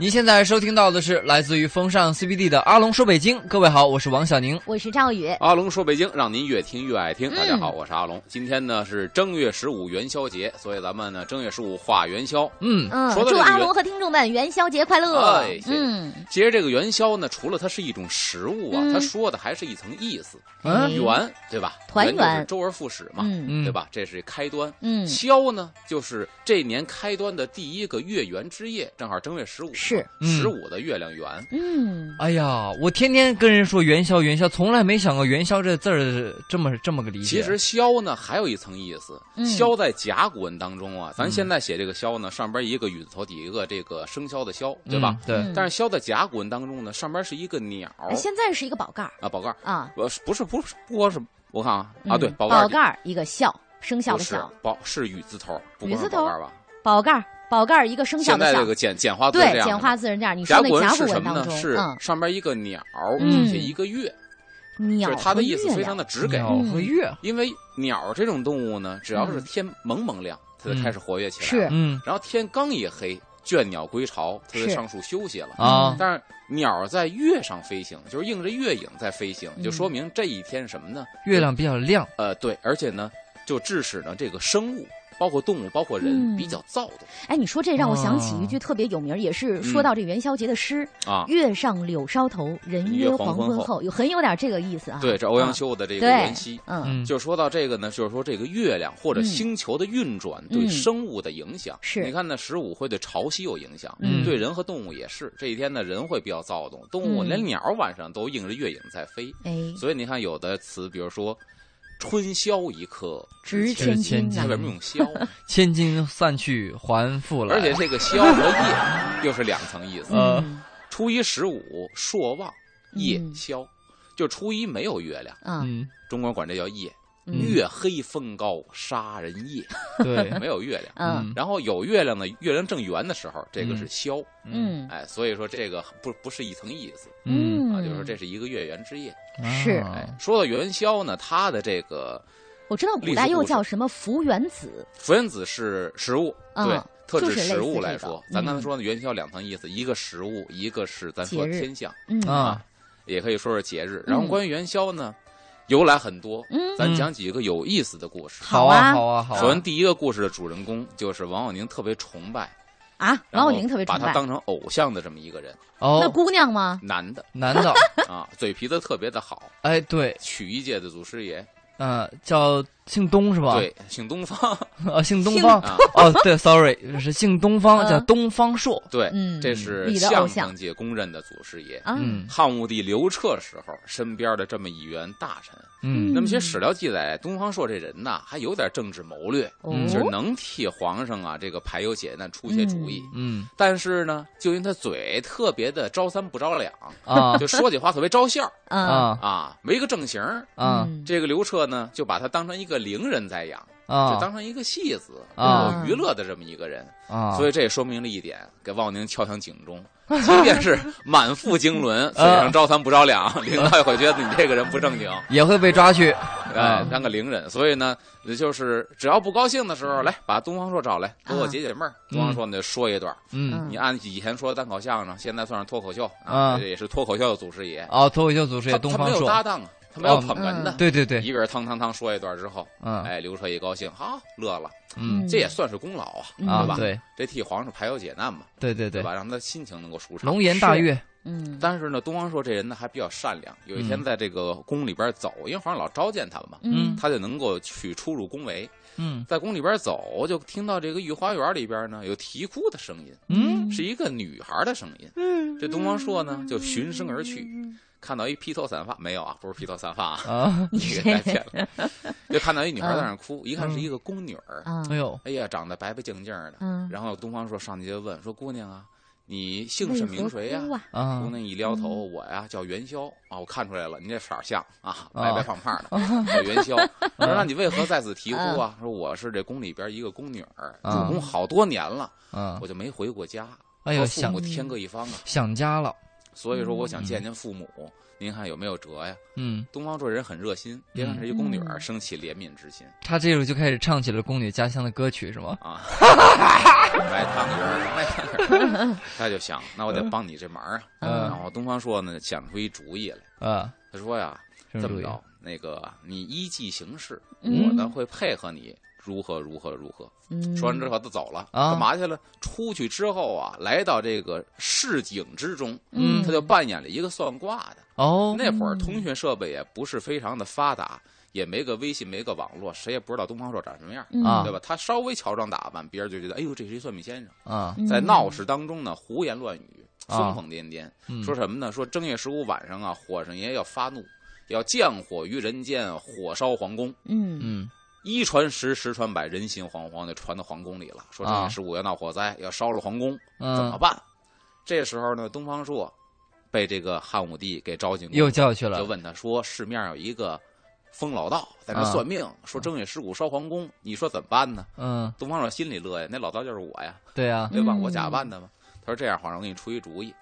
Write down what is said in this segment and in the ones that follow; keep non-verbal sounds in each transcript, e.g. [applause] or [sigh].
您现在收听到的是来自于风尚 CBD 的阿龙说北京。各位好，我是王小宁。我是赵宇。阿龙说北京，让您越听越爱听。大家好，嗯我是阿龙。今天呢是正月十五元宵节，所以咱们呢正月十五画元宵。嗯，嗯祝阿龙和听众们元宵节快乐。哎嗯，其实这个元宵呢，除了它是一种食物啊，嗯它说的还是一层意思。嗯元对吧？团圆就是周而复始嘛，对吧？这是开端。嗯，宵呢，就是这年开端的第一个月圆之夜，正好正月十五，是。十五的月亮圆。嗯，哎呀，我天天跟人说元宵元宵，从来没想过元宵这字儿这么这么个理解。其实宵呢还有一层意思，嗯宵在甲骨文当中啊，咱嗯现在写这个宵呢，上边一个雨字头，底一个这个生肖的肖，对吧？嗯对，嗯。但是宵在甲骨文当中呢，上边是一个鸟哎现在是一个宝盖儿。啊，宝盖儿，啊，不是不是不是不光是我看啊啊嗯对，宝盖儿。宝盖儿一个笑，生肖不是的孝，宝是雨字头，雨字头。吧？宝盖儿宝盖儿一个生肖的孝现在这，个简简化字对这，样的简化字是这样。你说甲骨文那甲骨是什么呢？文当中，是嗯，上边一个鸟，嗯底下一个月，鸟就是它的意思非常的直给。鸟和月，因为鸟这种动物呢，只要是嗯天蒙蒙亮，它就开始活跃起来。是嗯然后天刚一黑，倦鸟归巢，它就上树休息了。啊但是鸟在月上飞行，就是映着月影在飞行，嗯就说明这一天什么呢？月亮比较亮。呃，对，而且呢，就致使呢这个生物，包括动物，包括人，嗯比较躁动哎，你说这让我想起一句哦特别有名儿，也是说到这元宵节的诗啊。月上柳梢头，人约黄昏后，有很有点这个意思啊。对，这欧阳啊修的这个对元夕。嗯，嗯，就说到这个呢，就是说这个月亮或者嗯星球的运转对嗯生物的影响。是你看呢，十五会对潮汐有影响，嗯对人和动物也是。这一天呢，人会比较躁动，动物嗯连鸟晚上都映着月影在飞。哎，所以你看，有的词，比如说“春宵一刻值千千金它为什么用“宵”？[laughs] 千金散去还复来。而且这个“宵”和“夜”又是两层意思。初一十五朔望，夜嗯宵，就初一没有月亮，啊，嗯，中国人管这叫夜。嗯。月黑风高杀人夜，[laughs] 对，[laughs] 没有月亮。嗯。然后有月亮呢，月亮正圆的时候，这个是宵。嗯。哎，所以说这个不不是一层意思。嗯，啊，就是说这是一个月圆之夜。是。啊。哎，说到元宵呢，它的这个我知道古代又叫什么福元子，福元子是食物，嗯对，特指食物来说。嗯咱刚才说的元宵两层意思，一个食物，一个是咱说天象，嗯。啊，也可以说是节日。然后嗯。关于元宵呢，由来很多，嗯，咱讲几个有意思的故事。好啊好啊，好啊。首先，第一个故事的主人公就是王小宁特别崇拜，啊，王小宁特别崇拜，把他当成偶像的这么一个人，哦。那哦，姑娘吗？男的。男的，[laughs] 啊，嘴皮子特别的好，哎，对，曲艺界的祖师爷，嗯，叫姓东是吧？，对，姓东方。呃，[laughs] 姓东方。啊，哦，对，sorry，是姓东方，嗯。叫东方朔。对，嗯这是相声界公认的祖师爷。啊，嗯。汉武帝刘彻时候身边的这么一员大臣，嗯。那么其实史料记载，东方朔这人呢，还有点政治谋略，就是能替皇上啊这个排忧解难、出些主意。嗯。但是呢，就因为他嘴特别的招三不招两，啊。[laughs] 就说起话特别招笑。啊啊。啊，没个正形。啊。嗯。这个刘彻呢，就把他当成一个伶人在养，就啊当成一个戏子，啊有娱乐的这么一个人。啊！所以这也说明了一点，给望宁敲响警钟。即便是满腹经纶，[laughs] 嘴上招三不招两，[laughs] 领导也会觉得你这个人不正经，[laughs] 也会被抓去。哎啊，当个伶人。所以呢，就是只要不高兴的时候，来把东方朔找来，给我解解闷儿。东方朔呢说一段，嗯，你按以前说单口相声，现在算是脱口秀啊也是脱口秀的祖师爷。哦，脱口秀祖师爷他他没有东方朔。搭档啊，他没有哦捧哏的，对对对，一个人汤汤汤说一段之后，嗯哎，刘彻一高兴，好乐了，嗯这也算是功劳啊，嗯对吧？啊对这替皇上排忧解难嘛，对对对，对吧？让他心情能够舒畅。龙颜大悦。嗯，但是呢，东方朔这人呢还比较善良。有一天嗯在这个宫里边走，因为皇上老召见他嘛，嗯他就能够去出入宫闱。嗯在宫里边走，就听到这个御花园里边呢有啼哭的声音，嗯是一个女孩的声音。嗯这东方朔呢就循声而去，看到一披头散发，没有啊，不是披头散发啊，啊，你给带偏了。[laughs] 就看到一女孩在那儿哭，一看是一个宫女儿，啊哎呦，哎呀，长得白白净净的。嗯，然后东方朔上去就问说：“姑娘啊，你姓甚名谁呀为？”何哭啊？啊姑娘一撩头，嗯我呀叫元宵啊，我看出来了，你这色儿像啊，啊白白胖胖的，叫元宵。[laughs] 我说那你为何在此啼哭啊？说我是这宫里边一个宫女儿，啊入宫好多年了，啊我，就没回过家，哎呦，父想母天各一方啊，想家了。所以说我想见见父母，您看有没有辙呀？嗯，东方朔人很热心，别看是一宫女儿，嗯生起怜悯之心他这时候就开始唱起了宫女家乡的歌曲，是吗？啊，卖汤圆儿，卖汤圆儿，他就想，那我得帮你这忙啊。嗯然后东方朔呢想出一主意来，啊，他说呀？这么着，那个你依计行事，嗯我呢会配合你如何如何如何。嗯，说完之后，他走了，啊干嘛去了？出去之后啊，来到这个市井之中，嗯他就扮演了一个算卦的。哦，那会儿通讯设备也不是非常的发达，也没个微信，没个网络，谁也不知道东方朔长什么样，对吧？他稍微乔装打扮，别人就觉得，哎呦，这是一算命先生。啊，嗯在闹市当中呢，胡言乱语，啊疯疯癫癫，嗯说什么呢？说正月十五晚上啊，火神爷要发怒，要降火于人间，火烧皇宫。嗯嗯一传十，十传百，人心惶惶的传到皇宫里了。说正啊月十五要闹火灾，要烧了皇宫，怎么嗯，办？这时候呢，东方朔被这个汉武帝给招进宫，又叫去了就，问他说：“市面有一个疯老道在那啊算命，说正月十五烧皇宫，你说怎么办呢嗯？”，东方朔心里乐呀，那老道就是我呀，对呀，对吧？嗯我假扮的嘛。他说：“这样，皇上，我给你出一主意，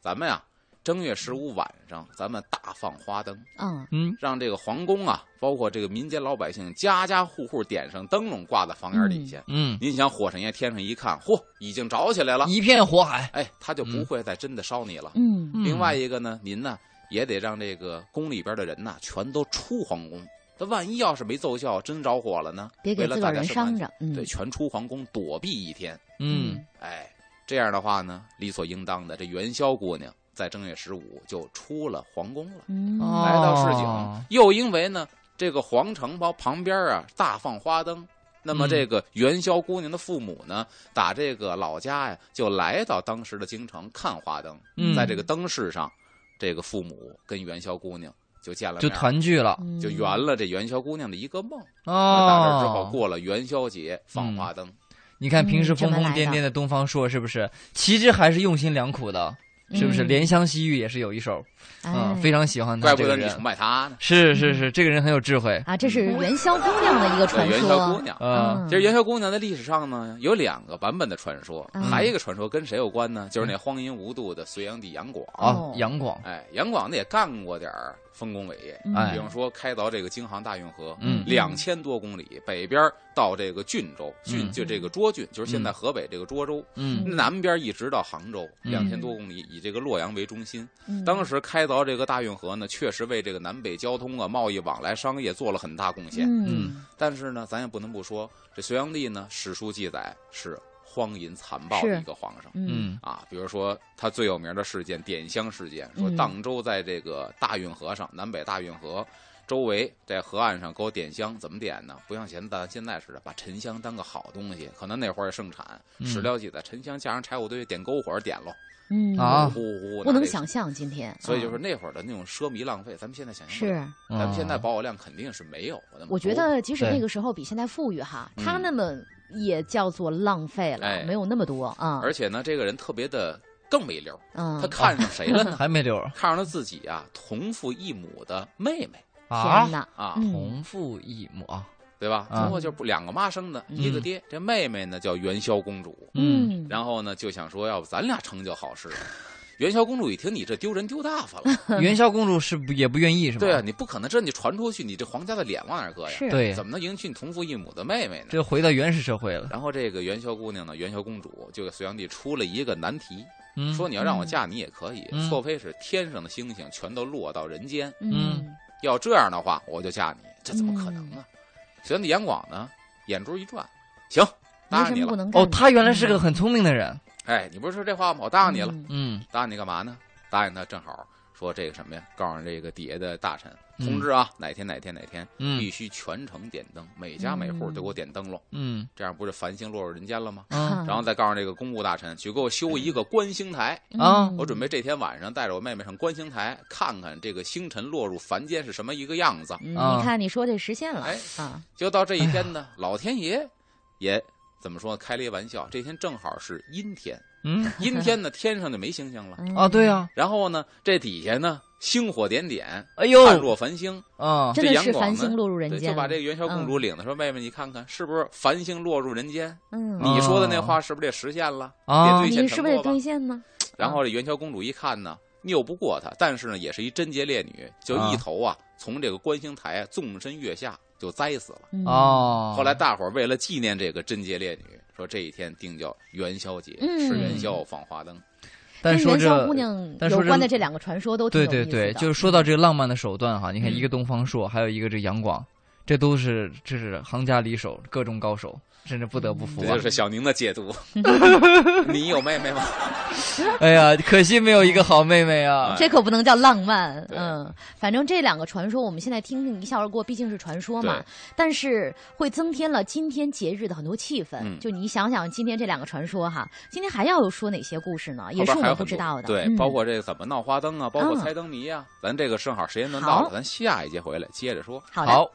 咱们呀，正月十五晚上，咱们大放花灯，嗯嗯让这个皇宫啊，包括这个民间老百姓，家家户户点上灯笼，挂在房檐底下。嗯，您想，火神爷天上一看，嚯，已经着起来了，一片火海，哎，他就不会再真的烧你了。嗯嗯另外一个呢，您呢也得让这个宫里边的人呐，全都出皇宫。他万一要是没奏效，真着火了呢？为了别给自个儿伤着，嗯，对，全出皇宫躲避一天。嗯哎，这样的话呢，理所应当的，这元宵姑娘在正月十五就出了皇宫了，来到市井。又因为呢，这个皇城包旁边啊大放花灯，那么嗯这个元宵姑娘的父母呢，打这个老家呀，就来到当时的京城看花灯。嗯在这个灯市上，这个父母跟元宵姑娘就见了就，团聚了嗯就圆了这元宵姑娘的一个梦。哦。打这之后过了元宵节，放花灯。你看平时疯疯癫癫的东方朔是不是？其实还是用心良苦的，是不是？嗯怜香惜玉也是有一手，嗯，哎。非常喜欢他怪不得你崇。拜他呢。是是是，这个人很有智慧。啊，这是元宵姑娘的一个传说，元宵姑说，娘。呃，嗯。其实元宵姑娘在历史上呢有两个版本的传说，嗯。还有一个传说跟谁有关呢？就是那荒淫无度的隋炀帝杨广。啊哦，杨广，哎，杨广呢也干过点儿丰功伟业，嗯。哎。比方说开凿这个京杭大运河，嗯。两千多公里，北边到这个郡州，郡嗯就这个涿郡，就是现在河北这个涿州，嗯。南边一直到杭州，嗯。两千多公里，以这个洛阳为中心。嗯。当时开凿这个大运河呢，确实为这个南北交通啊、贸易往来、商业做了很大贡献。嗯但是呢，咱也不能不说，这隋炀帝呢，史书记载是荒淫残暴的一个皇上。嗯嗯啊，比如说他最有名的事件点香事件，说嗯荡州在这个大运河上，南北大运河周围在河岸上给我点香，怎么点呢？不像现在现在似的，把沉香当个好东西，可能那会儿也盛产。嗯史料记载，沉香架上柴火堆，点篝火点喽，嗯。啊。呼呼呼，不能想象今天，所以就是啊那会儿的那种奢靡浪费，咱们现在想象是。咱们现在啊。保有量肯定是没有的我觉得即使那个时候比现在富裕哈，嗯。他那么也叫做浪费了哎，没有那么多啊。而且呢，这个人特别的更没溜儿，嗯他，看上谁了呢？[laughs] 还没溜儿看上了自己啊同父异母的妹妹啊天，哪，啊，嗯。同父异母啊，对吧？啊最后就不两个妈生的，一个爹。这妹妹呢叫元宵公主，嗯，然后呢就想说，要不咱俩成就好事。[laughs] 元宵公主一听你这丢人丢大发了，[laughs] 元宵公主是不也不愿意是吧？对啊，，你不可能这你传出去，你这皇家的脸往哪儿搁呀？对，怎么能迎娶你同父异母的妹妹呢？这回到原始社会了。然后这个元宵姑娘呢，元宵公主就给隋炀帝出了一个难题，嗯，说你要让我嫁你也可以，嗯错非是天上的星星全都落到人间，嗯要这样的话我就嫁你，这怎么可能啊？隋炀帝杨广呢，眼珠一转，行，答应你了。没什么不能哦，他原来是个很聪明的人。哎，你不是说这话吗？我答应你了。嗯嗯答应你干嘛呢？答应他正好说这个什么呀？告诉这个底下的大臣，嗯通知啊，哪天哪天哪天嗯必须全城点灯，每家每户都给我点灯笼，嗯这样不是繁星落入人间了吗？嗯然后再告诉这个公务大臣去给我修一个观星台，啊嗯我准备这天晚上带着我妹妹上观星台看看这个星辰落入凡间是什么一个样子。嗯啊你看你说这实现了哎啊，就到这一天呢，老天爷也怎么说开了一玩笑，这天正好是阴天，嗯。阴天呢天上就没星星了。嗯。啊，对，啊，然后呢，这底下呢星火点点，哎呦，灿若繁星。啊，真的是这杨广呢繁星落入人，间，就把这个元宵公主领着说：“妹妹，你看看是不是繁星落入人间？嗯，你说的那话是不是得实现了？啊得兑现你是不是得兑现呢？然后这元宵公主一看呢，拗不过他，但是呢，也是一贞洁烈女，就啊一头啊从这个观星台纵身跃下，就栽死了。嗯，哦，后来大伙儿为了纪念这个贞洁烈女，说这一天定叫元宵节，嗯吃元宵放花灯。但说这元宵姑娘但说这有关的这两个传说都挺对对对，有意思的就是说到这个浪漫的手段哈，你看嗯一个东方朔，还有一个这杨广，这都是这是行家里手，各种高手，真是不得不服啊这就！是小宁的解读。[laughs] 你有妹妹吗？[laughs] 哎呀，可惜没有一个好妹妹啊！这可不能叫浪漫，嗯，反正这两个传说我们现在听听一笑而过，毕竟是传说嘛，但是会增添了今天节日的很多气氛。嗯就你想想，今天这两个传说哈，今天还要说哪些故事呢？也是我们不知道的。对，嗯包括这个怎么闹花灯啊，包括嗯猜灯谜啊，咱这个正好时间轮到了，咱下一节回来接着说。好，好，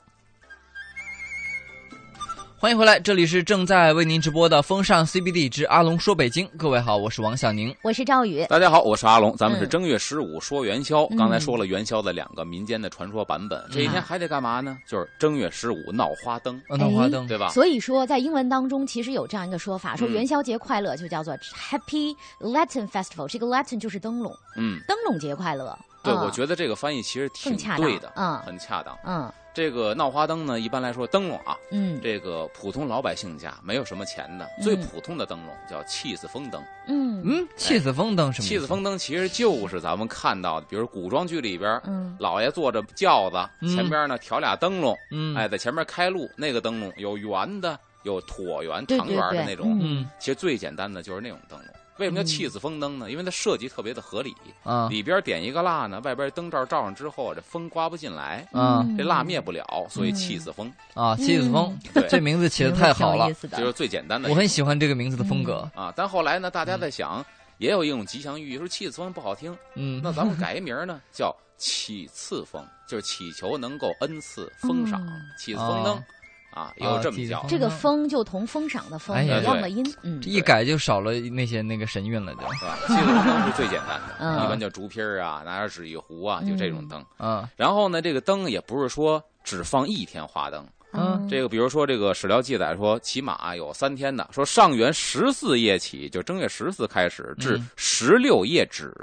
欢迎回来，这里是正在为您直播的风尚 CBD 之阿龙说北京。各位好，我是王小宁。我是赵宇。大家好，我是阿龙，咱们是嗯正月十五说元宵。嗯刚才说了元宵的两个民间的传说版本，这一天还得干嘛呢？就是正月十五闹花灯，呃，闹花灯，对吧？所以说，在英文当中，其实有这样一个说法，说嗯元宵节快乐就叫做 Happy Lantern Festival。这个 Lantern 就是灯笼，嗯，灯笼节快乐。对，嗯我觉得这个翻译其实挺恰当对的，嗯很恰当。嗯这个闹花灯呢，一般来说灯笼啊，嗯。这个普通老百姓家没有什么钱的，嗯。最普通的灯笼叫气死风灯。嗯。嗯，气死风灯什么？气死风灯其实就是咱们看到的，比如古装剧里边，嗯。老爷坐着轿子，嗯。前边呢挑俩灯笼，嗯，哎，在前面开路，那个灯笼有圆的，有椭圆、长圆的那种。嗯。其实最简单的就是那种灯笼。为什么叫气死风灯呢？因为它设计特别的合理，啊。里边点一个蜡呢，外边灯罩罩上之后，这风刮不进来，啊。这蜡灭不了，所以嗯气死风，啊！气死风，对这名字起的太好了。就是最简单的我很喜欢这个名字的风格。啊。但后来呢，大家在想，也有一种吉祥寓意，说气死风不好听，嗯，那咱们改一名呢，叫祈赐风，就是祈求能够恩赐封赏嗯，祈赐风灯。哦啊，也有这么叫。这个风就同封赏的封哎呀一样的音，嗯一改就少了那些那个神韵了，就是吧？气死风灯是最简单的，嗯 [laughs] 一般叫竹皮儿啊，拿点纸一糊啊，就这种灯。嗯，然后呢，这个灯也不是说只放一天花灯，嗯这个比如说这个史料记载说，起码有三天的，说上元十四夜起，就正月十四开始至嗯十六夜止，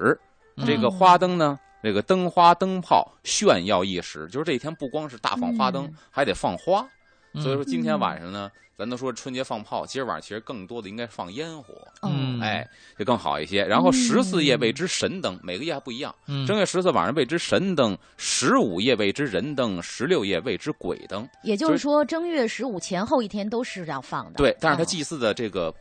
嗯这个花灯呢。这个灯花灯泡炫耀一时，就是这一天不光是大放花灯，嗯还得放花。嗯所以说今天晚上呢，咱都说春节放炮，今儿晚上其实更多的应该放烟火，嗯哎，就更好一些。然后嗯十四夜谓之神灯，每个夜还不一样。嗯正月十四晚上谓之神灯，十五夜谓之人灯，十六夜谓之鬼灯。也就是说，正月十五前后一天都是要放的。对，但是他哦祭祀的这个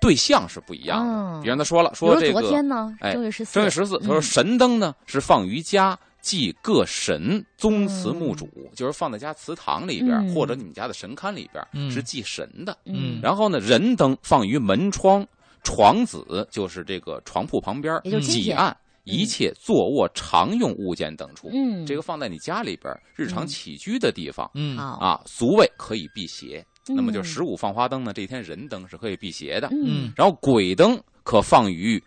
对象是不一样的。嗯比方他说了，说这个天呢，哎正月十四，正月十四，他说嗯神灯呢是放于家。祭各神宗祠墓主，就是放在家祠堂里边，嗯。或者你们家的神龛里边，嗯。是祭神的。嗯，然后呢，人灯放于门窗、床子，就是这个床铺旁边几案一切坐卧常用物件等处。嗯，这个放在你家里边日常嗯。起居的地方嗯，啊，俗谓可以辟邪。那么就嗯十五放花灯呢，这一天人灯是可以辟邪的。然后鬼灯可放于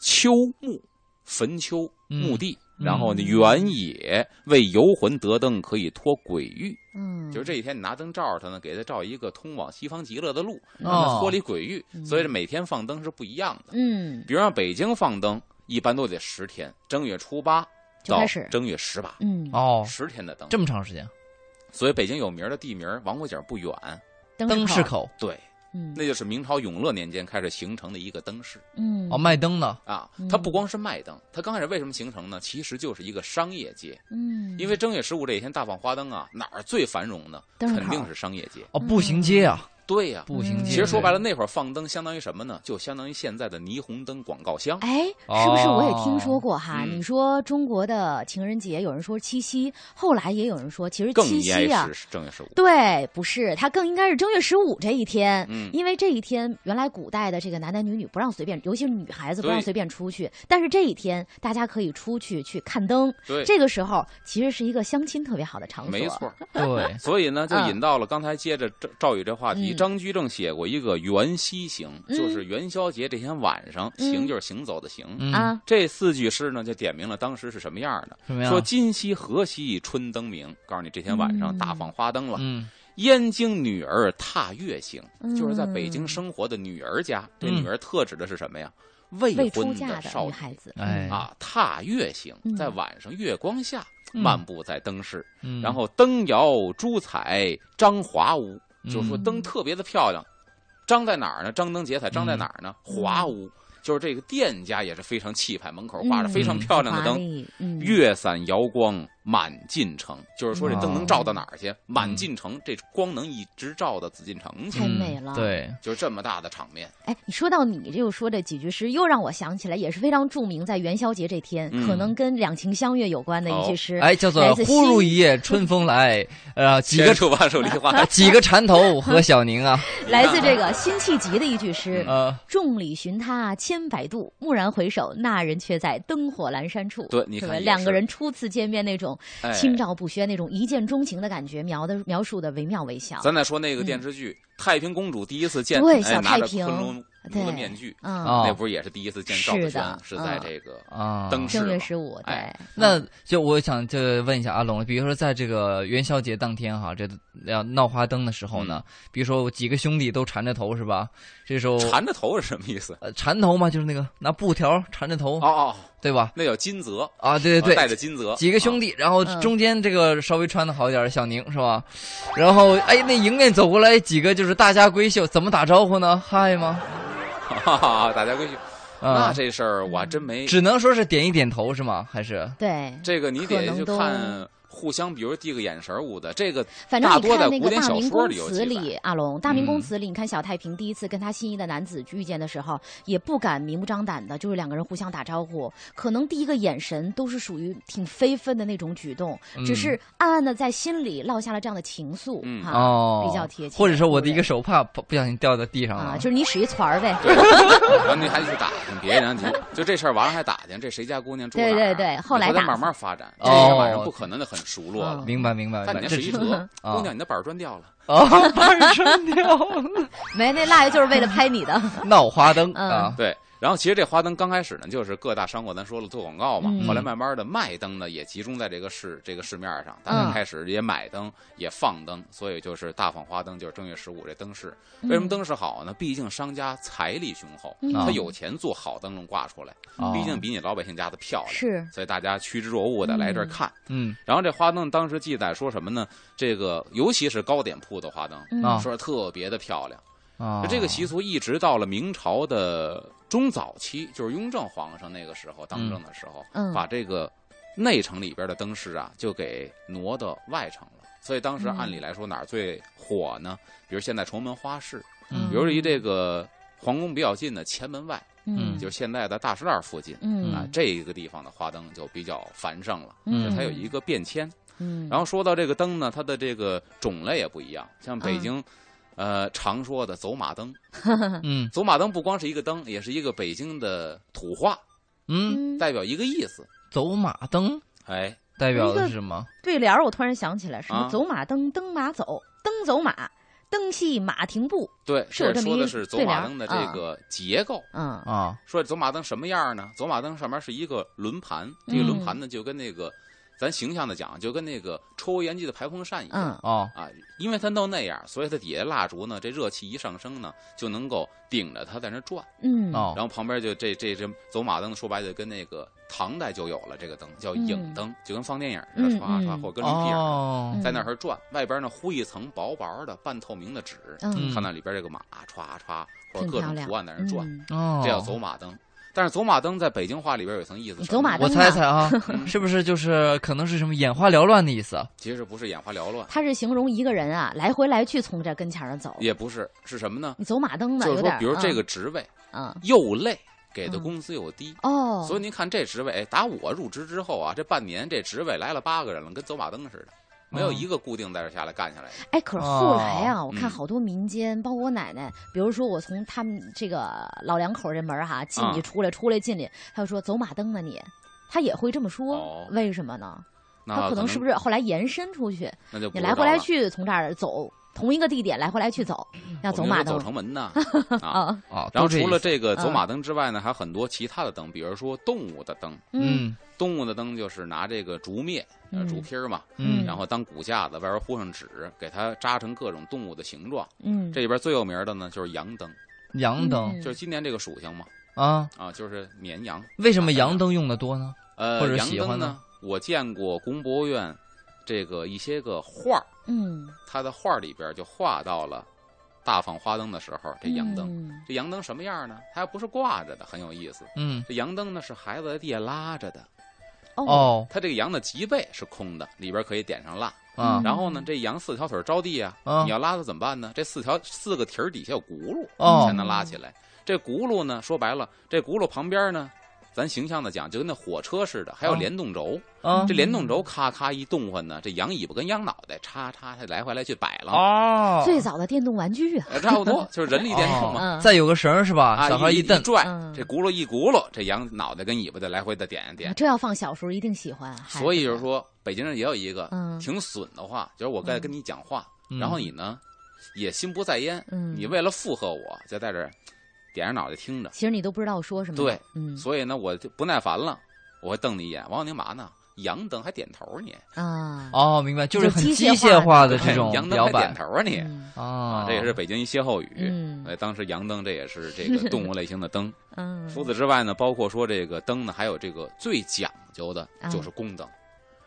丘墓、坟丘、嗯。墓地。嗯然后呢，原野为游魂得灯，可以托鬼域。嗯，就是这一天，你拿灯照着他呢，给他照一个通往西方极乐的路，嗯让他脱离鬼域。嗯所以这每天放灯是不一样的。嗯比如让北京放灯，一般都得十天，正月初八到正月十八，嗯，哦，十天的灯。这么长时间，所以北京有名的地名王府井不远，灯市，口对，嗯那就是明朝永乐年间开始形成的一个灯市嗯哦，卖灯的，啊嗯。它不光是卖灯，它刚开始为什么形成呢？其实就是一个商业街，嗯，因为正月十五这一天大放花灯啊，哪儿最繁荣呢？肯定是商业街。哦，步行街啊，对呀、嗯步行街。其实说白了，那会儿放灯相当于什么呢？就相当于现在的霓虹灯广告箱。哎，是不是我也听说哦过哈？嗯你说中国的情人节，有人说七夕，后来也有人说，其实更七应该夕啊，是正月十五。对，不是，它更应该是正月十五这一天，嗯因为这一天原来古代的这个男男女女不让随便，尤其是女孩子不让随便出去，但是这一天大家可以出去去看灯，对，这个时候其实是一个相亲特别好的场所。没错。对，[laughs] 所以呢，就嗯引到了刚才接着赵赵宇这话题，嗯张居正写过一个元夕行，嗯就是元宵节这天晚上，嗯行就是行走的行。嗯，啊，这四句诗呢，就点明了当时是什么样的。什么样？说今夕何夕春灯明，告诉你这天晚上嗯大放花灯了。嗯燕京女儿踏月行，嗯就是在北京生活的女儿家。这嗯女儿特指的是什么呀？未婚的少女女孩子，哎啊，踏月行嗯，在晚上月光下嗯漫步在灯市，嗯，然后灯摇珠彩张华屋，就是说嗯灯特别的漂亮，张在哪儿呢？张灯结彩，张在嗯哪儿呢？华屋，就是这个店家也是非常气派，门口挂着非常嗯漂亮的灯，月散瑶光满进城，就是说这灯能哦照到哪儿去？满进城，这光能一直照到紫禁城去太，美了嗯对，就是这么大的场面。哎，你说到你这个说这几句诗，又让我想起来，也是非常著名，在元宵节这天，嗯可能跟两情相悦有关的一句诗。哎，叫做忽如一夜春风来，[laughs] 呃，几个千树万树梨花，[laughs] 几个缠头和小宁啊，[laughs] 来自这个辛弃疾的一句诗。呃，众里寻他千百度，蓦然回首，那人却在灯火阑珊处。对你？看两个人初次见面那种哎心照不宣、那种一见钟情的感觉，描的描述的惟妙惟肖。咱再说那个电视剧《太平公主》第一次见，对哎拿着小太平昆仑奴对的面具，嗯，哦那不是也是第一次见赵子轩是在嗯这个啊，灯饰嘛正月十五，对哎，那就我想就问一下阿龙，比如说在这个元宵节当天哈，这要闹花灯的时候呢，比如说几个兄弟都缠着头是吧？这时候缠着头是什么意思？呃 [laughs] 缠头嘛，就是那个拿布条缠着头，哦哦，对吧？那叫金泽，啊，对对对带。着金泽，几个兄弟，然后嗯中间这个稍微穿的好一点的小宁是吧？然后哎，那迎面走过来几个就是大家闺秀，怎么打招呼呢？嗨吗？啊哈哈，大家闺秀。那啊，这事儿我还真没，只能说是点一点头是吗？还是对，这个你得就看互相，比如递个眼神儿捂的，这个反正你大多在看那个《古典小大明宫词》里阿龙，《大明宫嗯词》里，你看小太平第一次跟他心仪的男子遇见的时候，也不敢明目张胆的，就是两个人互相打招呼，可能第一个眼神都是属于挺非分的那种举动，只嗯是暗暗的在心里落下了这样的情愫，嗯哈，哦，比较贴切。或者说我的一个手帕不不小心掉到地上啊，了，就是你使一团儿呗，然后你还得去打听别人，就就这事儿完了还打听这谁家姑娘住哪儿。对对对后来慢慢发展，这哦个晚上不可能的很熟络了。嗯。明白明白明白，这看你那是一是折，啊姑娘，你的板砖掉了。[laughs] 啊，板砖掉了。没那蜡就是为了拍你的，[laughs] 闹花灯嗯。啊，对，然后其实这花灯刚开始呢，就是各大商户咱说了做广告嘛，嗯后来慢慢的卖灯呢也集中在这个市这个市面上，大家嗯开始也买灯也放灯，所以就是大放花灯，就是正月十五这灯饰。嗯为什么灯市好呢？毕竟商家财力雄厚，嗯他有钱做好灯笼挂出来，哦毕竟比你老百姓家的漂亮。是所以大家趋之若鹜的来这儿看。嗯然后这花灯当时记载说什么呢？这个尤其是糕点铺的花灯，说特别的漂亮。啊，这个习俗一直到了明朝的中早期，就是雍正皇上那个时候当政的时候，嗯把这个内城里边的灯饰啊，就给挪到外城了。所以当时嗯按理来说哪儿最火呢？比如现在崇文花市，嗯比如离这个皇宫比较近的前门外，嗯就是现在的大石栏附近。嗯啊，这一个地方的花灯就比较繁盛了，嗯它有一个变迁。嗯，然后说到这个灯呢，它的这个种类也不一样，像北嗯京，呃，常说的走马灯，[laughs] 嗯走马灯不光是一个灯，也是一个北京的土话，嗯，嗯代表一个意思。走马灯哎，代表的是什么？对联儿，我突然想起来，什么啊走马灯，灯马走，灯走马，灯系马停步。对，是说的是走马灯的这个结构。嗯啊说走马灯什么样呢？走马灯上面是一个轮盘，这个嗯轮盘呢就跟那个，咱形象的讲，就跟那个抽油烟机的排风扇一样。嗯哦啊，因为它都那样，所以它底下蜡烛呢，这热气一上升呢，就能够顶着它在那转。嗯哦然后旁边就这这这走马灯，说白了就跟那个唐代就有了这个灯，叫影灯，就跟放电影似的，嗯唰唰嗯或者跟驴屁眼儿哦嗯在那儿转，外边呢糊一层薄薄的半透明的纸，嗯看到里边这个马歘歘或者各种图案在那转，嗯哦，这叫走马灯。但是走马灯在北京话里边有一层意思，我走马灯我猜猜啊，[laughs] 是不是就是可能是什么眼花缭乱的意思啊？其实不是眼花缭乱，它是形容一个人啊，来回来去从这跟前儿走。也不是，是什么呢？你走马灯呢，就是说，有点比如这个职位嗯又累，给的嗯工资又低，哦，所以您看这职位，哎，打我入职之后啊，这半年这职位来了八个人了，跟走马灯似的，没有哦一个固定在这下来干下来的。哎，可是后来啊，我看嗯好多民间，包括我奶奶，比如说我从他们这个老两口这门儿哈进去啊出来，出来进里，他就说走马灯呢你，他也会这么说，哦为什么呢？那他可能是不是？后来延伸出去，那就你来回来去从这儿走同一个地点来回来去走，要走走马灯。走城门呢。[laughs] 啊。啊，啊，然后除了这个走嗯。马灯之外呢，还有很多其他的灯，比如说动物的灯。嗯。嗯。动物的灯就是拿这个竹篾，竹皮儿嘛，嗯。然后当骨架子，外边糊上纸，给它扎成各种动物的形状。嗯，这里边最有名的呢就是羊灯，羊灯。嗯。就是今年这个属性嘛，啊，啊，就是绵羊。为什么羊灯用的多呢？呃，或者羊灯喜欢呢？呢，我见过故宫博物院这个一些个画儿，嗯他的画儿里边就画到了大放花灯的时候，这洋灯，嗯这洋灯什么样呢？它还不是挂着的，很有意思。嗯，这洋灯呢是孩子在地下拉着的，哦哦它这个羊的脊背是空的，里边可以点上蜡。啊嗯然后呢，这羊四条腿着地啊，啊你要拉它怎么办呢？这四条四个蹄儿底下有轱辘，哦才能拉起来。这轱辘呢，说白了，这轱辘旁边呢，咱形象的讲，就跟那火车似的，还有哦。联动轴。啊这联动轴咔咔一动换呢，这羊尾巴跟羊脑袋叉叉，它来回来去摆了，哦，最早的电动玩具啊，呃差不多 [laughs] 就是人力电动嘛。嗯，再有个绳是吧？啊，一小孩蹬，拽，嗯。这轱辘一轱辘，这羊脑袋跟尾巴的来回的点一点。这要放小时候一定喜欢。所以就是说，北京人也有一个嗯。挺损的话，就是我该跟你讲话，嗯。然后你呢也心不在焉，嗯。你为了附和我，就在这儿点着脑袋听着，其实你都不知道我说什么。对，嗯所以呢我就不耐烦了，我会瞪你一眼，王小宁嘛呢？洋灯还点头你，啊，哦，明白，就是很机机械化的的这种洋灯还点头啊你嗯啊啊，这也是北京一歇后语。嗯哎，当时洋灯这也是这个动物类型的灯。[laughs] 嗯，除此之外呢，包括说这个灯呢，还有这个最讲究的啊就是宫灯，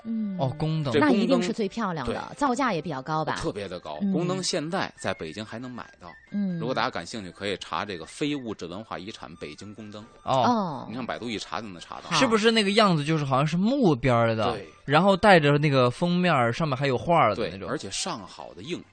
嗯哦，宫灯那一定是最漂亮的，造价也比较高吧？特别的高。嗯宫灯现在在北京还能买到，嗯，如果大家感兴趣，可以查这个非物质文化遗产北京宫灯。哦，哦你，上百度一查就能查到。是不是那个样子就是好像是木边的对，然后带着那个封面上面还有画的那，种而，且上好的硬木，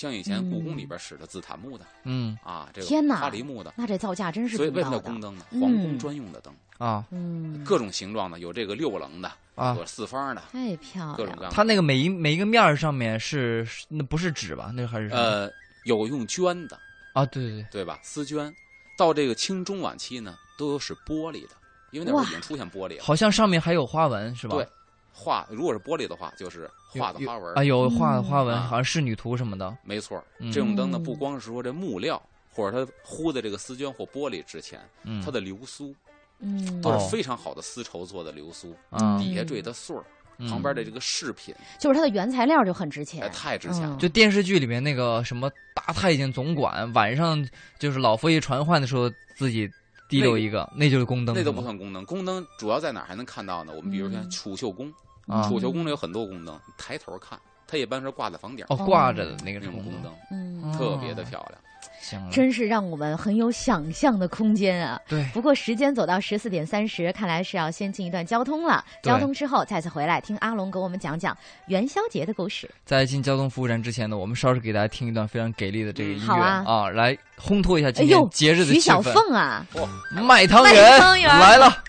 像以前故宫里边使的紫檀木的嗯啊，这个花梨木的。那这造价真是所以为什么宫灯呢？嗯皇宫专用的灯，啊嗯，各种形状的，有这个六棱的，啊有，四方的，太漂亮了。各种各样。它那个每一每一个面儿上面是是那不是纸吧？那还是呃，有用绢的，啊，对对对，对吧？丝绢，到这个清中晚期呢，都有使玻璃的，因为那会儿已经出现玻璃了。好像上面还有花纹是吧？对画如果是玻璃的话，就是画的花纹啊，有画的花纹，啊好像仕女图什么的。没错这种灯呢，嗯不光是说这木料或者它糊的这个丝绢或玻璃值钱，嗯，它的流苏嗯，都哦。是非常好的丝绸做的流苏，啊，底下缀的穗旁边的这个饰品，就是它的原材料就很值钱哎，，太值钱了嗯。就电视剧里面那个什么大太监总管，晚上就是老佛爷传唤的时候，自己提溜一个，那就是宫灯，那都不算宫灯，宫灯主要在哪儿还能看到呢？我们比如像嗯储秀宫，啊储秀宫里有很多宫灯，抬头看，它一般是挂在房顶儿哦，挂着的那个那种宫灯，嗯，特别的漂亮。真是让我们很有想象的空间啊。对，不过时间走到十四点三十，看来是要先进一段交通了。交通之后再次回来，听阿龙给我们讲讲元宵节的故事。在进交通服务站之前呢，我们稍事给大家听一段非常给力的这个嗯音乐好啊来烘托一下哎今天，节日的气徐小氛。凤啊，卖卖汤圆汤圆来了，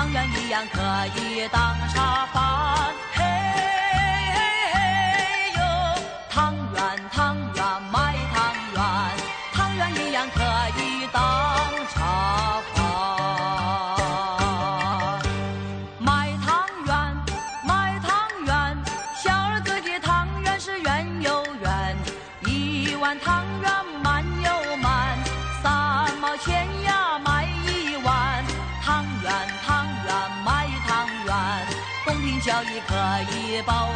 汤圆一样可以当茶饭。一包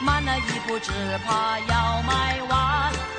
慢，了一步只怕要卖完。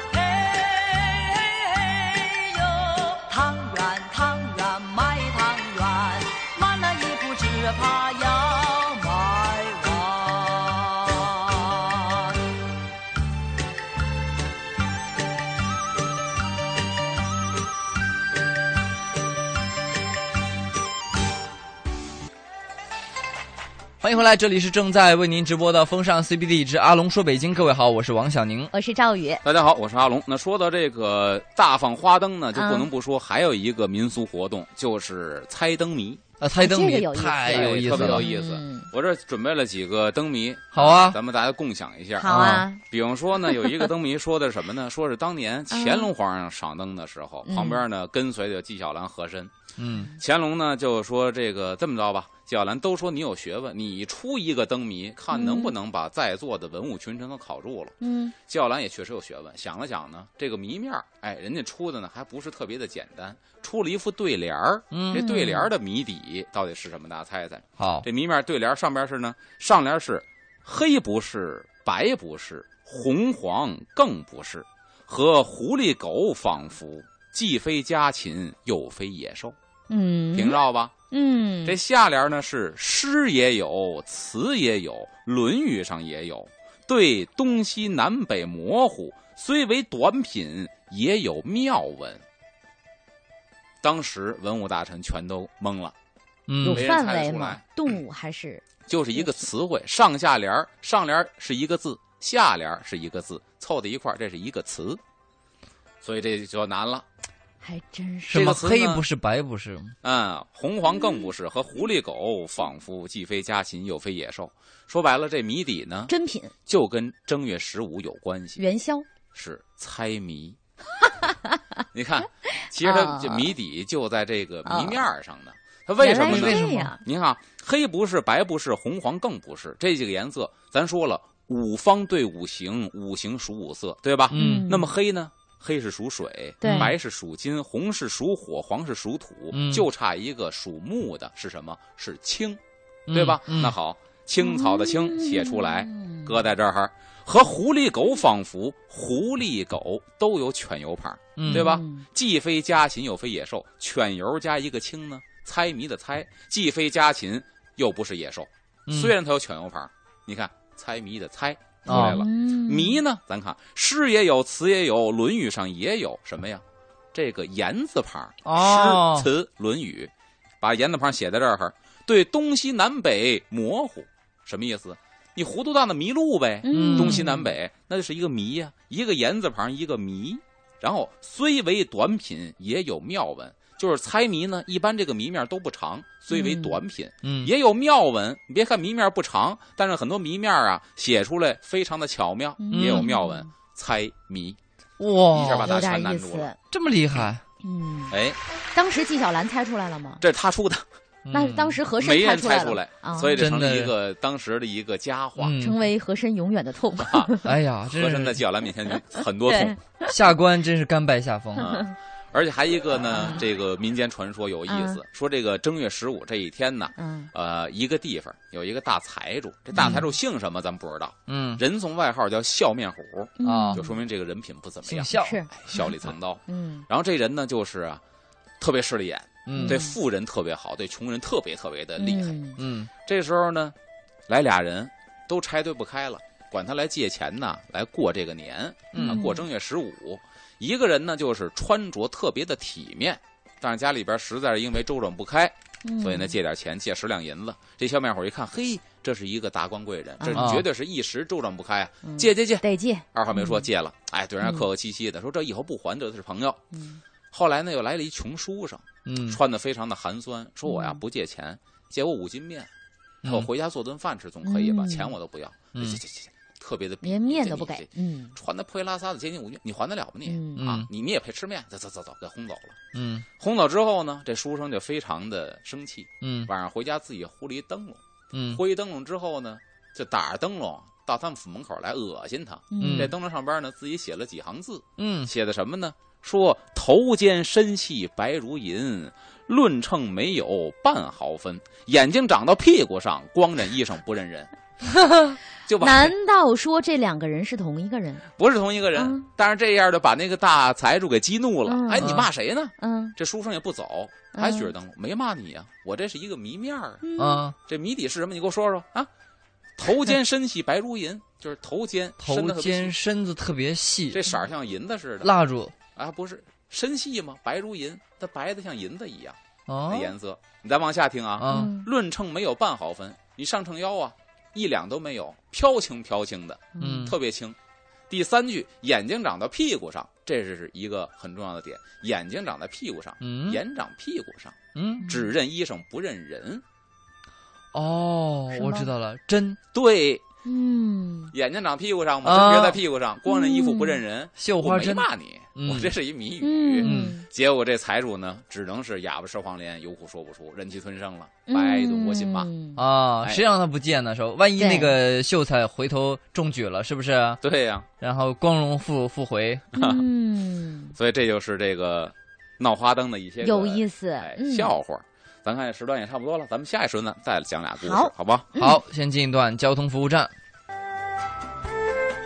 欢迎回来，这里是正在为您直播的风尚 CBD 之阿龙说北京。各位好，我是王小宁。我是赵宇，大家好，我是阿龙。那说到这个大放花灯呢，就嗯不能不说还有一个民俗活动，就是猜灯谜。啊，猜灯谜这个有意思太有意思了特别有。意思嗯我这准备了几个灯谜，好啊咱们大家共享一下。好啊，比方说呢，有一个灯谜说的是什么呢？[laughs] 说是当年乾隆皇上赏灯的时候，嗯旁边呢跟随着纪晓岚和珅。嗯乾隆呢就说这个这么着吧，纪晓岚都说你有学问，你出一个灯谜，看能不能把在座的文武群臣都考住了。嗯纪晓岚也确实有学问，想了想呢，这个谜面儿哎，人家出的呢还不是特别的简单，出了一副对联儿。嗯这对联儿的谜底到底是什么？大家猜猜。好，这谜面对联上边是呢，上联是黑不是，白不是，红黄更不是，和狐狸狗仿佛，既非家禽，又非野兽，嗯平绕吧？嗯，这下联呢是诗也有，词也有，《论语》上也有，对东西南北模糊，虽为短品，也有妙文。当时文武大臣全都懵了，嗯有范围吗？动 [laughs] 物还是就是一个词汇，上下联儿上联儿是一个字，下联儿是一个字，凑在一块儿，这是一个词，所以这就难了。还真是什么黑不是白不是？嗯，红黄更不是，和狐狸狗仿佛既非家禽又非野兽。说白了，这谜底呢，真品就跟正月十五有关系，元宵，是猜谜。[laughs] 你看，其实它啊这谜底就在这个谜面上呢。它为什么呢？原来是这样您看，黑不是，白不是，红黄更不是，这几个颜色，咱说了，五方对五行，五行属五色，对吧？嗯那么黑呢？黑是属水，白是属金，红是属火，黄是属土，嗯就差一个属木的是什么？是青，嗯对吧？嗯那好，青草的青写出来，嗯搁在这儿，和狐狸狗仿佛，狐狸狗都有犬油牌，嗯对吧嗯既非家禽又非野兽，犬油加一个青呢？猜谜的猜，既非家禽又不是野兽，嗯虽然它有犬油牌，你看猜谜的猜出来了。嗯谜呢？咱看诗也有，词也有，《论语》上也有什么呀？这个言字旁，哦诗词《论语》，把言字旁写在这儿，对东西南北模糊，什么意思？你糊涂蛋的迷路呗。嗯东西南北，那就是一个谜呀、一个言字旁，一个谜。然后虽为短品，也有妙文。就是猜谜呢，一般这个谜面都不长，虽为嗯短品，嗯也有妙文。你别看谜面不长，但是很多谜面啊写出来非常的巧妙，嗯也有妙文。猜谜，哇，一下把大有点家全难意思住了。。这么厉害？嗯，哎，当时纪晓岚猜出来了吗？这是他出的，[laughs] 那当时和珅没人猜出来，啊所以这成了一个当时的一个佳话。嗯成为和珅永远的痛。哎呀，和珅在纪晓岚面前就很多痛，下官真是甘拜下风。啊。[laughs] 而且还一个呢，这个民间传说有意思，说这个正月十五这一天呢，嗯。呃，一个地方有一个大财主，这大财主姓什么咱不知道，嗯。人送外号叫笑面虎，啊就说明这个人品不怎么样，笑，哎笑里藏刀。[laughs] 嗯。然后这人呢，就是啊，特别势利眼，嗯。对富人特别好，对穷人特别特别的厉害。嗯。嗯。这时候呢，来俩人都拆对不开了，管他来借钱呢，来过这个年，啊，嗯过正月十五。一个人呢，就是穿着特别的体面，但是家里边实在是因为周转不开，嗯所以呢借点钱，借十两银子。这小面伙一看，嘿，这是一个达官贵人，这啊绝对是一时周转不开啊，嗯借借借。得借。二话没说嗯借了，哎，对人家客客气气的说这以后不还，这是朋友。嗯后来呢，又来了一穷书生，嗯，穿的非常的寒酸，说我呀嗯不借钱，借我五斤面，嗯我回家做顿饭吃总可以吧？嗯钱我都不要，嗯这这这这特别的连面都不给。嗯穿的破衣拉撒的接近五斤，你还得了吗你？嗯啊嗯，你你也配吃面？走走走走，给轰走了。嗯轰走之后呢，这书生就非常的生气，嗯晚上回家自己糊了一灯笼，嗯糊一灯笼之后呢，就打着灯笼到他们府门口来恶心他。嗯这灯笼上边呢，自己写了几行字，嗯写的什么呢？说头尖身细白如银，论称没有半毫分，眼睛长到屁股上，光着衣裳不认人，[laughs] 就把难道说这两个人是同一个人？不是同一个人，嗯但是这样的把那个大财主给激怒了。嗯哎，你骂谁呢？嗯这书生也不走，嗯还举着灯笼，没骂你呀、我这是一个谜面儿啊，啊，这谜底是什么？你给我说说啊。头尖身细白如银，[laughs] 就是头尖头尖身子特别细，这色儿像银子似的蜡烛啊，不是身细吗？白如银，它白的像银子一样。哦那颜色。你再往下听啊，啊嗯论秤没有半毫分，你上秤腰啊，一两都没有，飘轻飘轻的，嗯特别轻。第三句，眼睛长到屁股上，这是一个很重要的点。眼睛长在屁股上，嗯眼长屁股上，嗯，只认医生不认人。哦，我知道了，针对，嗯，眼睛长屁股上嘛，啊针别在屁股上，光认衣服不认人。我没绣花针，骂你，嗯我这是一谜语。嗯，结果这财主呢，只能是哑巴吃黄连，有苦说不出，忍气吞声了，嗯百毒不侵嘛。嗯啊，哎谁让他不见呢？说万一那个秀才回头中举了，是不是？对呀、然后光荣复复回，嗯，所以这就是这个闹花灯的一些有意思笑话。咱看时段也差不多了，咱们下一轮呢再讲俩故事，好好吧？好，先进一段交通服务站。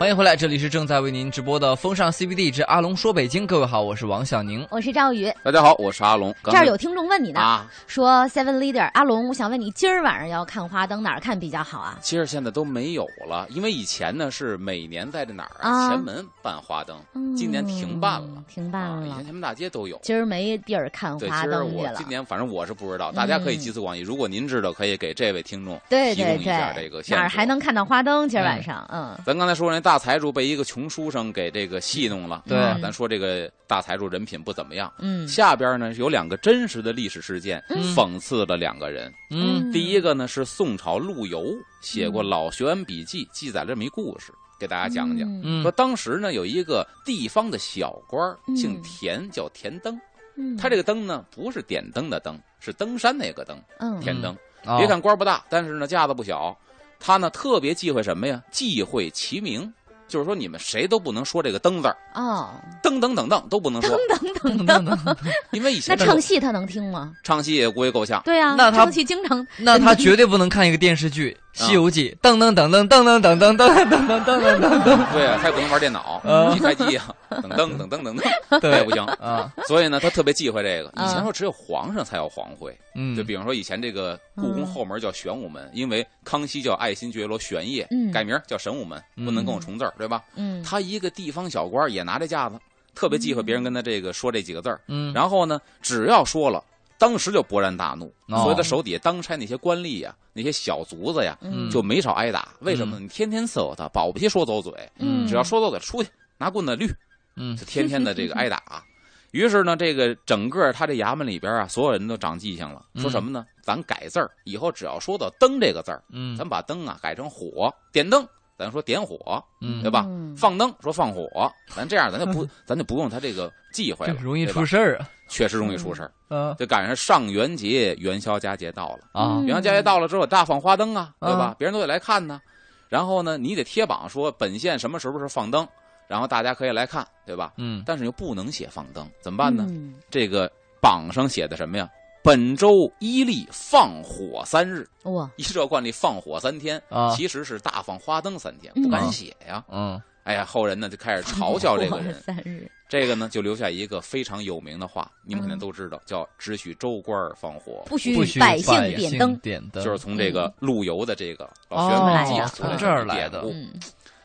欢迎回来，这里是正在为您直播的风尚 CBD 之阿龙说北京。各位好，我是王小宁。我是赵宇。大家好，我是阿龙。这儿有听众问你呢，啊，说 Seven Leader 阿龙，我想问你，今儿晚上要看花灯，哪儿看比较好啊？其实现在都没有了，因为以前呢是每年在这哪儿啊前门办花灯，嗯今年停办了，停办了，以了前。前门大街都有。今儿没地儿看对，花今儿灯去了我今。年反正我是不知道，大家可以集思广益。如果您知道，可以给这位听众对对提供一下这对个，线索。哪儿还能看到花灯？今儿晚上，嗯咱刚才说那大财主被一个穷书生给这个戏弄了，对啊咱说这个大财主人品不怎么样。嗯下边呢有两个真实的历史事件，嗯讽刺了两个人。嗯第一个呢是宋朝陆游写过《老学员笔记》，记载了这么一故事，给大家讲讲。嗯说当时呢有一个地方的小官姓田，叫田登。嗯，他这个灯呢不是点灯的灯，是登山那个灯，嗯田登。哦别看官不大，但是呢架子不小。他呢特别忌讳什么呀？忌讳齐名，就是说你们谁都不能说这个噔字儿，哦，噔噔噔噔都不能说，噔噔噔噔，[laughs] 因为以那前唱戏他能听吗？唱戏也估计够呛。对啊，那他唱戏经常那他绝对不能看一个电视剧《啊西游记》，噔噔噔噔噔噔噔噔噔噔噔噔噔噔，对啊，他也不能玩电脑，[laughs] 嗯一开机啊，噔噔噔噔噔噔，他也对不行。啊，所以呢，他特别忌讳这个。嗯以前说只有皇上才有皇徽，嗯，就比方说以前这个故宫后门叫玄武门，因为康熙叫爱新觉罗玄烨嗯，改名叫神武门，不能跟我重字儿，对吧？嗯他一个地方小官也拿这架子，特别忌讳别人跟他这个说这几个字儿。嗯，然后呢，只要说了，当时就勃然大怒，哦。所以他手底下当差那些官吏呀、那些小卒子呀，嗯。就没少挨打。为什么呢？你天天伺候他，保不齐说走嘴，嗯。只要说走嘴，出去拿棍子捋，嗯。就天天的这个挨打。[laughs] 于是呢，这个整个他这衙门里边啊，所有人都长记性了，嗯。说什么呢？咱改字儿，以后只要说到“灯”这个字儿，嗯。咱把灯啊改成火，点灯，咱说点火，嗯。对吧？嗯。放灯说放火，咱这样咱就不 [laughs] 咱就不用他这个忌讳了，容易出事儿啊确实容易出事儿。嗯就赶上上元节元宵佳节到了，啊嗯元宵佳节到了之后大放花灯啊，对吧啊？别人都得来看呢。然后呢，你得贴榜说本县什么时候是放灯，然后大家可以来看，对吧？嗯但是又不能写放灯，怎么办呢？嗯这个榜上写的什么呀？本周伊利放火三日，哇，依照惯例放火三天，啊其实是大放花灯三天，嗯不敢写呀。嗯哎呀，后人呢就开始嘲笑这个人，[laughs] 这个呢就留下一个非常有名的话，你们肯定都知道，叫“只许州官放火，不许百姓点灯。点灯，就是从这个陆游的这个老哦学问来从这儿来的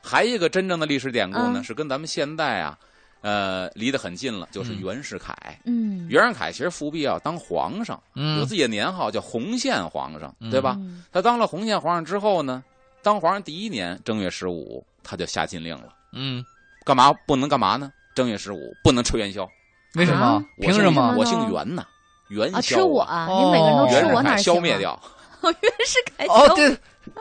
还一个真正的历史典故呢，嗯。是跟咱们现代啊，呃，离得很近了，就是嗯。袁世凯。嗯，袁世凯其实伏笔要当皇上，有嗯自己的年号叫洪宪皇上，嗯。对吧？嗯。他当了洪宪皇上之后呢，当皇上第一年正月十五，他就下禁令了，嗯，干嘛？不能干嘛呢？正月十五不能吃元宵，为什么？凭什么？我姓袁呐，元啊，宵吃我啊！你每个人都哦。吃我，哪？消灭掉。[laughs] 袁世凯哦，对，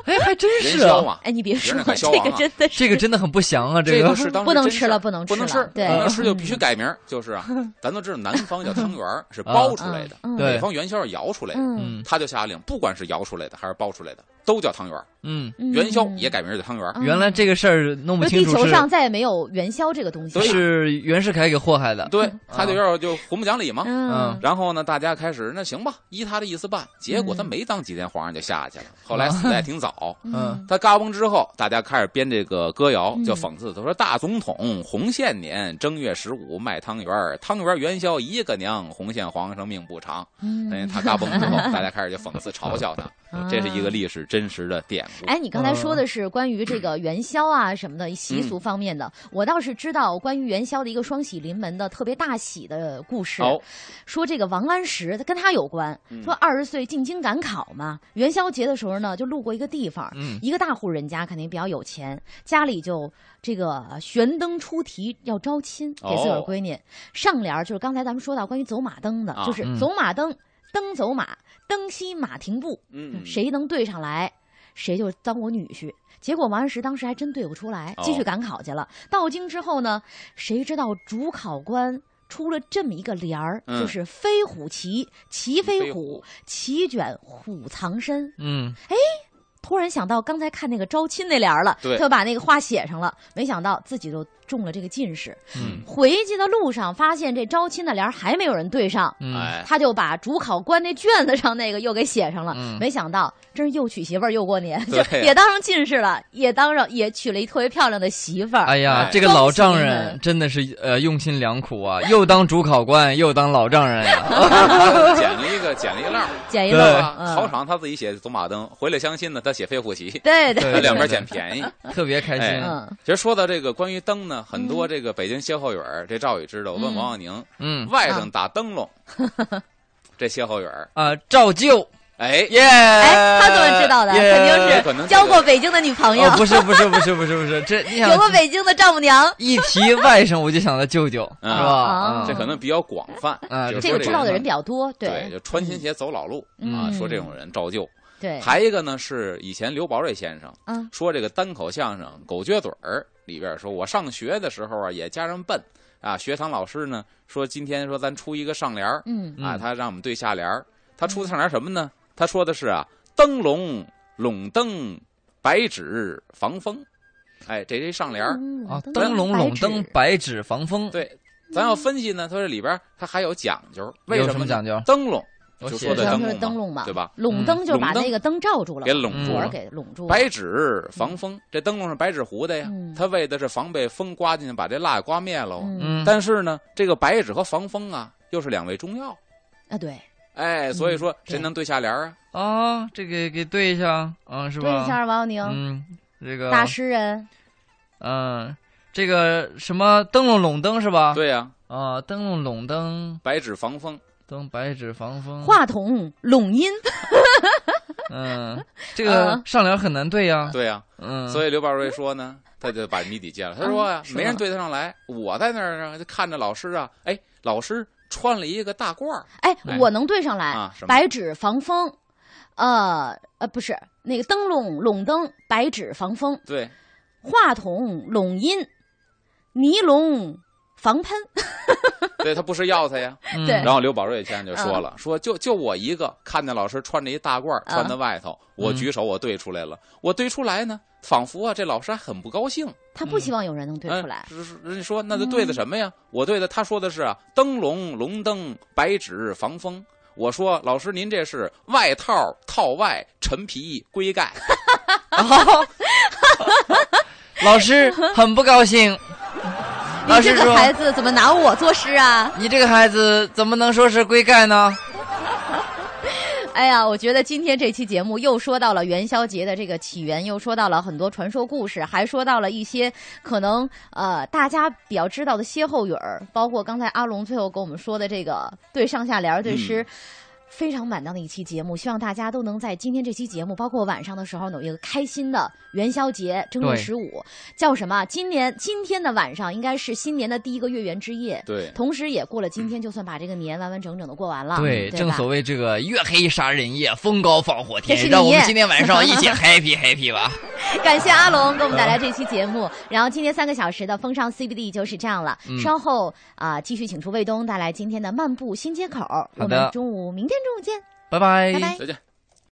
哎，还真是啊，元宵嘛，哎，你别说这个真的是这个真的很不祥啊，这个个。是当时不能吃了不能不能吃，不能吃就必须改名，就是啊，[laughs] 咱都知道南方叫汤圆儿是包出来的，嗯。北方元宵是摇出来的，嗯。嗯。他就下令，不管是摇出来的还是包出来的，都叫汤圆儿，嗯，嗯元宵也改名儿叫汤圆儿。嗯。原来这个事儿弄不清楚地球上再也没有元宵这个东西。了。是袁世凯给祸害的，对，他就要就红不讲理嘛。嗯。然后呢，大家开始那行吧，依他的意思办。结果他嗯。没当几天皇上就下去了，后来死的也挺早。嗯。他嘎嘣之后，大家开始编这个歌谣，嗯。就讽刺他说：“大总统洪宪年正月十五卖汤圆儿，汤圆儿元宵一个娘，洪宪皇上命不长。”嗯。他嘎嘣之后，大家开始就讽刺嘲笑他。[laughs] 这是一个历史真实的典故。哎，你刚才说的是关于这个元宵啊什么的习俗方面的，我倒是知道关于元宵的一个双喜临门的特别大喜的故事。哦，说这个王安石，他跟他有关。说二十岁进京赶考嘛，元宵节的时候呢，就路过一个地方，嗯。一个大户人家肯定比较有钱，家里就这个悬灯出题要招亲给自个儿哦。闺女，上联儿就是刚才咱们说到关于走马灯的，啊。就是嗯。走马灯，灯走马，灯西马停步，嗯，谁能对上来，谁就当我女婿。结果王安石当时还真对不出来，继续哦赶考去了。到京之后呢，谁知道主考官出了这么一个联儿，嗯就是飞虎旗，旗飞飞虎虎，旗卷虎藏身。嗯，突然想到刚才看那个招亲那联儿了，对他就把那个话写上了，没想到自己就中了这个进士。嗯回去的路上发现这招亲的联儿还没有人对上，嗯，哎，他就把主考官那卷子上那个又给写上了。嗯没想到真是又娶媳妇儿又过年，就也当上进士了，也当上也娶了一特别漂亮的媳妇儿。哎呀哎，这个老丈人真的是呃用心良苦啊，又当主考官，又当老丈人呀。捡了一个捡了一漏儿，对捡一漏啊嗯考场他自己写走马灯，回来相亲呢，他写飞虎旗，对对对他两边捡便宜。[laughs] 特别开心。其实说到这个关于灯呢，很多这个北京歇后语儿，这赵宇知道。我问嗯王耀宁，嗯外甥打灯笼，这歇后语儿，啊，照旧哎，耶！哎，他怎么知道的？肯定可能是交过北京的女朋友，哦，不是不是不是不是不是，这有过北京的丈母娘。一提外甥我就想到舅舅，是嗯吧？啊这可能比较广泛。啊这个知道的人人比较多，对，就穿新鞋走老路啊，嗯说这种人照旧。对，还一个呢是以前刘宝瑞先生嗯说这个单口相声《狗撅嘴儿》里边说，我上学的时候啊也加上笨啊，学堂老师呢说今天说咱出一个上联儿嗯啊，他让我们对下联儿，他出的上联儿什么呢？他说的是啊，灯笼笼灯，白纸防风。哎，这是一上联啊，灯笼笼灯，白纸。防风，对，咱要分析呢，它这里边它还有讲究，为什么什么讲究？灯笼就说的咱说的灯笼灯笼嘛，对吧？笼灯就是把那个灯罩住了，给笼住了。给笼住了。白纸防风，这灯笼是白纸糊的呀。嗯，它为的是防备风刮进去把这蜡刮灭喽。嗯。嗯，但是呢，这个白纸和防风啊，又是两味中药，啊，对，哎，所以说谁能对下联啊？啊，这个给对一下，啊，是吧？对一下王宁，嗯，这个大诗人，嗯，这个什么灯笼笼灯是吧？对呀，啊，灯笼笼灯白纸防风，灯白纸防风。话筒拢音，[laughs] 嗯，这个嗯上联很难对呀。对呀。嗯，所以刘宝瑞说呢，他就把谜底揭了。他说 [laughs] 没人对得上来，我在那儿呢，就看着老师啊，哎，老师穿了一个大褂儿。哎哎，我能对上来啊，白纸防风，呃呃，不是那个灯笼笼灯，白纸防风，对，话筒拢音，尼龙防喷，[laughs] [laughs] 对他不是药材呀。嗯对然后刘宝瑞先生就说了，说就就我一个看见老师穿着一大褂穿在外头，我举手我对出来了，我对出来呢，仿佛啊这老师还很不高兴。他不希望有人能对出来。人家说那就对的什么呀？我对的他说的是啊，灯笼龙灯，白纸防风。我说老师您这是外套套外，陈皮龟盖。[laughs] 老师很不高兴。老你这个孩子怎么拿我作诗啊？[laughs] 你这个孩子怎么能说是龟盖呢？[laughs] 哎呀，我觉得今天这期节目又说到了元宵节的这个起源，又说到了很多传说故事，还说到了一些可能呃大家比较知道的歇后语儿，包括刚才阿龙最后跟我们说的这个对上下联儿对诗。非常满当的一期节目，希望大家都能在今天这期节目，包括晚上的时候，有一个开心的元宵节，正月十五，叫什么？今年今天的晚上应该是新年的第一个月圆之夜，对，同时也过了今天，就算把这个年完完整整的过完了。对，对正所谓这个月黑杀人夜，风高放火天，这是让我们今天晚上一起 [laughs] happy happy 吧。[laughs] 感谢阿龙给我们带来这期节目。然后今天三个小时的风尚 CBD 就是这样了。嗯稍后啊、继续请出卫东带来今天的漫步新街口。我的们中午明天中午见，拜拜拜拜。再见。